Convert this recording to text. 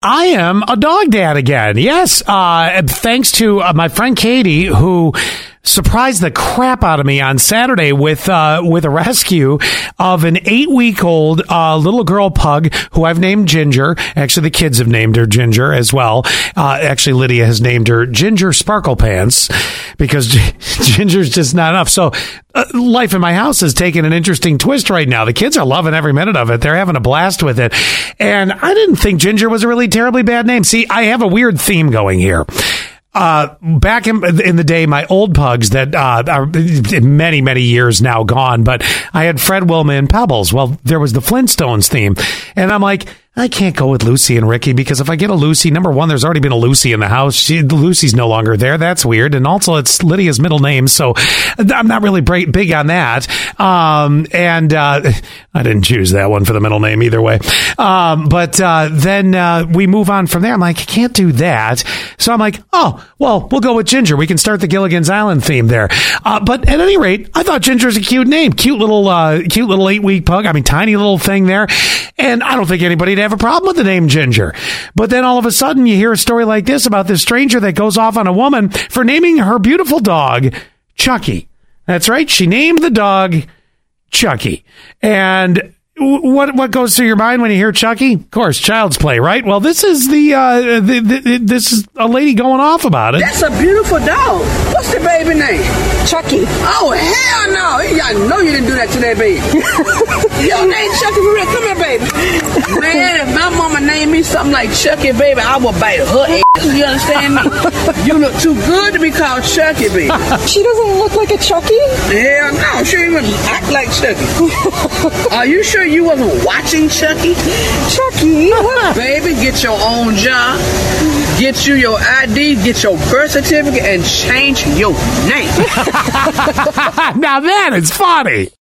I am a dog dad again. Yes, uh, thanks to uh, my friend Katie, who surprised the crap out of me on Saturday with uh, with a rescue of an eight week old uh, little girl pug who I've named Ginger. Actually, the kids have named her Ginger as well. Uh, actually, Lydia has named her Ginger Sparkle Pants because Ginger's just not enough. So, uh, life in my house is taking an interesting twist right now. The kids are loving every minute of it. They're having a blast with it, and I didn't think Ginger was a really terribly bad name. See, I have a weird theme going here. Uh, back in, in the day, my old pugs that uh, are many, many years now gone, but I had Fred, Wilma, and Pebbles. Well, there was the Flintstones theme. And I'm like, I can't go with Lucy and Ricky because if I get a Lucy, number one, there's already been a Lucy in the house. She, Lucy's no longer there. That's weird. And also, it's Lydia's middle name, so I'm not really big on that. Um, and uh, I didn't choose that one for the middle name either way. Um, but uh, then uh, we move on from there. I'm like, I can't do that. So I'm like, oh, well, we'll go with Ginger. We can start the Gilligan's Island theme there. Uh, but at any rate, I thought Ginger's a cute name. Cute little, uh, cute little eight week pug. I mean, tiny little thing there. And I don't think anybody'd have a problem with the name Ginger. But then all of a sudden you hear a story like this about this stranger that goes off on a woman for naming her beautiful dog Chucky. That's right. She named the dog Chucky. And what what goes through your mind when you hear Chucky? Of course, Child's Play, right? Well, this is the, uh, the, the, this is a lady going off about it. That's a beautiful dog. What's the baby name? Chucky. Oh hell no! I know you didn't do that to that baby. Your name Chucky for real? Come here, baby. Man, if my mama named me something like Chucky, baby, I would bite her ass. You understand me? you look too good to be called Chucky, baby. She doesn't look like a Chucky. Hell no, she even act like Chucky. Are you sure you wasn't watching Chucky? Chucky. Baby, get your own job, get you your ID, get your birth certificate, and change your name. now that is funny.